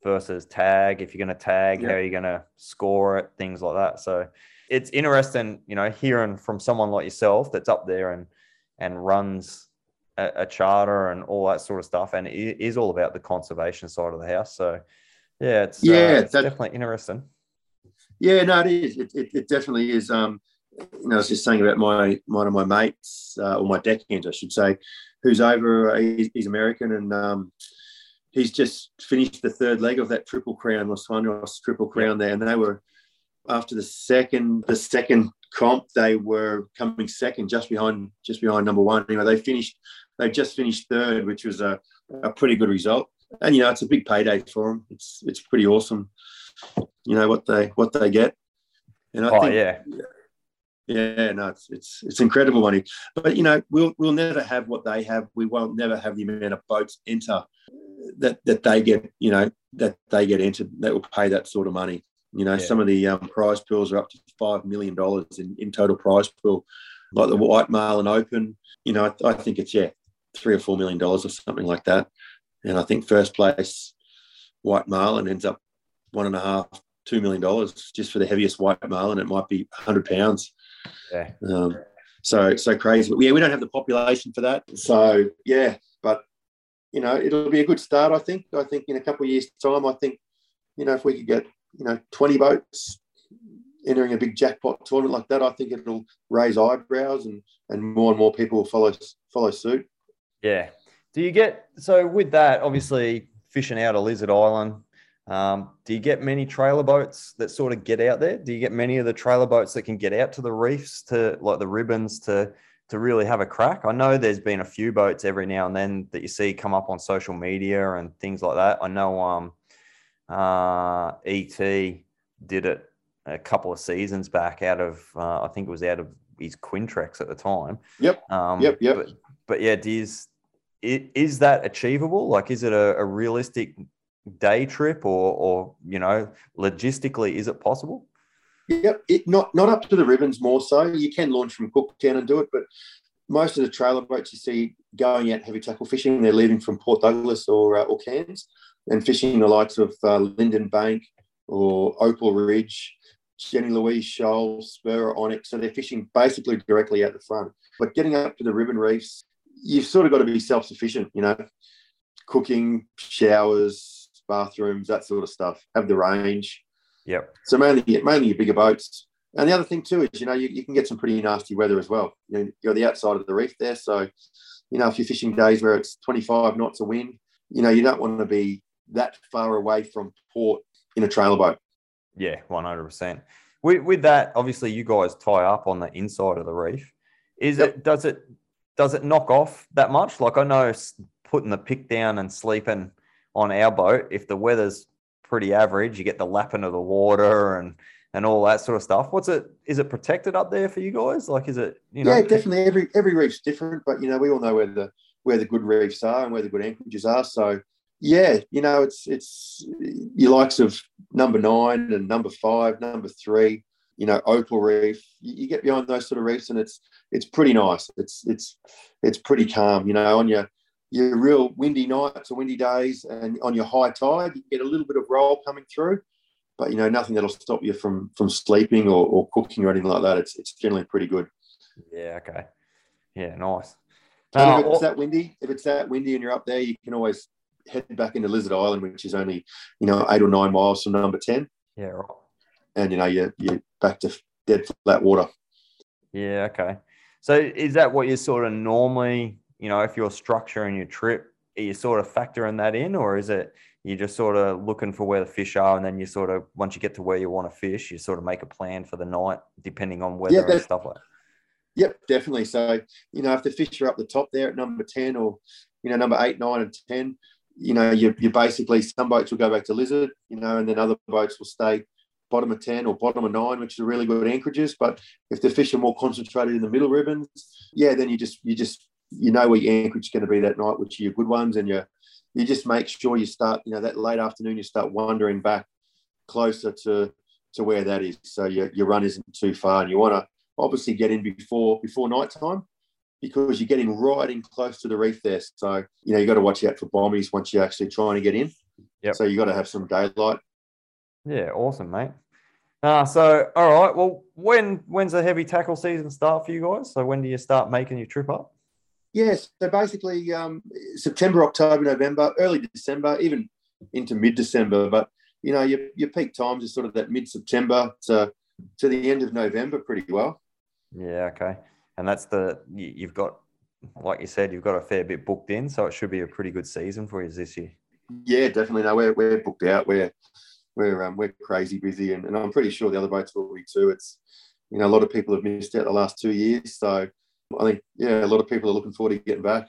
versus tag. If you're going to tag, Yeah. how are you going to score it? Things like that. So it's interesting, you know, hearing from someone like yourself that's up there and and runs a, a charter and all that sort of stuff, and it is all about the conservation side of the house. So yeah, it's uh, Yeah, it's that- definitely interesting. Yeah, no, it is. It, it, it definitely is. Um, you know, I was just saying about my one of my mates, uh, or my deckhands, I should say, who's over. Uh, he's, he's American, and um, he's just finished the third leg of that triple crown, Los Angeles triple crown there, and they were after the second the second comp, they were coming second, just behind just behind number one. Anyway, they finished. They just finished third, which was a, a pretty good result. And you know, it's a big payday for them. It's it's pretty awesome. You know what they what they get. And I Oh think yeah, yeah, no, it's it's it's incredible money. But you know, we'll we'll never have what they have. We won't never have the amount of boats enter that that they get. You know, that they get entered that will pay that sort of money. You know, Yeah. some of the um, prize pools are up to five million dollars in, in total prize pool, like the White Marlin Open. You know, I, I think it's yeah, three or four million dollars or something like that. And I think first place White Marlin ends up one and a half, two million dollars just for the heaviest White Marlin. It might be hundred pounds. yeah, Um, so so crazy. But yeah, we don't have the population for that. So yeah, but you know, it'll be a good start. I think. I think in a couple of years' time, I think you know if we could get you know twenty boats entering a big jackpot tournament like that, I think it'll raise eyebrows and and more and more people will follow follow suit. yeah. Do you get so with that? Obviously, fishing out of Lizard Island. Um, do you get many trailer boats that sort of get out there? Do you get many of the trailer boats that can get out to the reefs to like the ribbons to to really have a crack? I know there's been a few boats every now and then that you see come up on social media and things like that. I know um uh ET did it a couple of seasons back out of uh, I think it was out of his Quintrex at the time. Yep. Um, Yep, yep. But, but yeah, is i- is that achievable? Like, is it a, a realistic day trip, or or you know, logistically, is it possible? Yep, it not not up to the ribbons more so. You can launch from Cooktown and do it, but most of the trailer boats you see going out heavy tackle fishing, they're leaving from Port Douglas or uh, or Cairns and fishing the likes of uh, Linden Bank or Opal Ridge, Jenny Louise Shoal, Spur, Onyx. So they're fishing basically directly out the front. But getting up to the ribbon reefs, you've sort of got to be self sufficient. You know, cooking, showers, bathrooms, that sort of stuff. Have the range. Yep. So mainly, mainly your bigger boats. And the other thing too is, you know, you, you can get some pretty nasty weather as well. You know, you're the outside of the reef there, so you know if you're fishing days where it's 25 knots of wind, you know, you don't want to be that far away from port in a trailer boat. Yeah, one hundred percent. With with that, obviously, you guys tie up on the inside of the reef. Is Yep. it does it does it knock off that much? Like I know putting the pick down and sleeping on our boat, if the weather's pretty average, you get the lapping of the water and and all that sort of stuff. What's it? Is it protected up there for you guys? Like, is it? You know, yeah, definitely. Every every reef's different, but you know, we all know where the where the good reefs are and where the good anchorages are. So yeah, you know, it's it's your likes of number nine and number five, number three. You know, Opal Reef. You, you get behind those sort of reefs, and it's it's pretty nice. It's it's it's pretty calm. You know, on your your real windy nights or windy days, and on your high tide, you get a little bit of roll coming through, but you know, nothing that'll stop you from from sleeping or, or cooking or anything like that. It's it's generally pretty good. Yeah. Okay. Yeah. Nice. And Uh, if it's that windy, if it's that windy and you're up there, you can always head back into Lizard Island, which is only you know eight or nine miles from number ten, yeah. Right. and you know you're you're back to dead flat water. Yeah. Okay. So is that what you sort of normally, you know, if you're structuring your trip, are you sort of factoring that in, or is it you're just sort of looking for where the fish are, and then you sort of once you get to where you want to fish, you sort of make a plan for the night depending on weather and stuff like. that? Yep, definitely. So you know if the fish are up the top there at number ten or you know number eight, nine, and ten, you know you you basically some boats will go back to Lizard, you know, and then other boats will stay bottom of 10 or bottom of 9 which are really good anchorages but if the fish are more concentrated in the middle ribbons yeah then you just you just you know where your anchorage is going to be that night which are your good ones and you you just make sure you start you know that late afternoon you start wandering back closer to to where that is so your, your run isn't too far and you want to obviously get in before before night time because you're getting right in close to the reef there so you know you got to watch out for bombies once you're actually trying to get in Yep. So you got to have some daylight. Yeah, awesome, mate. Uh, so all right. Well, when when's the heavy tackle season start for you guys? So when do you start making your trip up? Yes. So basically, um, September, October, November, early December, even into mid December. But you know, your, your peak times is sort of that mid September to to the end of November, pretty well. Yeah. Okay. And that's the you- you've got, like you said, you've got a fair bit booked in, so it should be a pretty good season for you this year. Yeah, definitely. No, we're we're booked out. We're we're um, we're crazy busy, and, and I'm pretty sure the other boats will be too. It's you know a lot of people have missed out the last two years, so I think yeah, a lot of people are looking forward to getting back.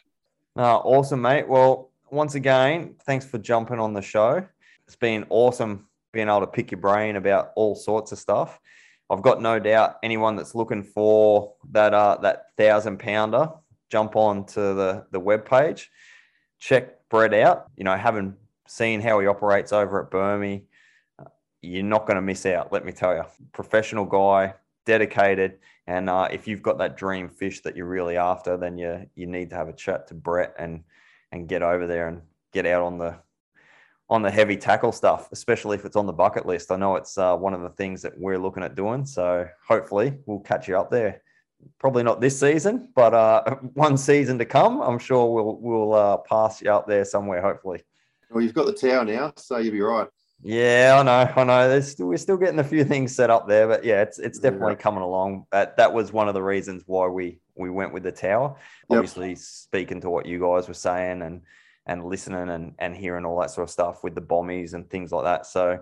No, awesome, mate. Well, once again, thanks for jumping on the show. It's been awesome being able to pick your brain about all sorts of stuff. I've got no doubt anyone that's looking for that uh, that thousand pounder, jump on to the the webpage, check Brett out. You know, having seen how he operates over at Burmy, uh, you're not going to miss out. Let me tell you, professional guy, dedicated, and uh, if you've got that dream fish that you're really after, then you you need to have a chat to Brett and and get over there and get out on the on the heavy tackle stuff, especially if it's on the bucket list. I know it's uh, one of the things that we're looking at doing. So hopefully we'll catch you up there. Probably not this season, but uh, *laughs* one season to come. I'm sure we'll we'll uh, pass you up there somewhere. Hopefully. Well, you've got the tower now, so you'll be right. Yeah, I know, I know. There's still, we're still getting a few things set up there, but yeah, it's it's definitely coming along. That that was one of the reasons why we we went with the tower. Yep. Obviously, speaking to what you guys were saying and and listening and and hearing all that sort of stuff with the bombies and things like that. So,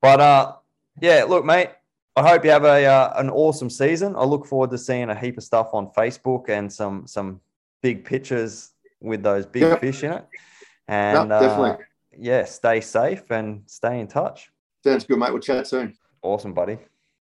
but uh, yeah, look, mate. I hope you have a uh, an awesome season. I look forward to seeing a heap of stuff on Facebook and some some big pictures with those big Yep. fish in it. And uh, definitely. Yeah, stay safe and stay in touch. Sounds good, mate. We'll chat soon. Awesome, buddy.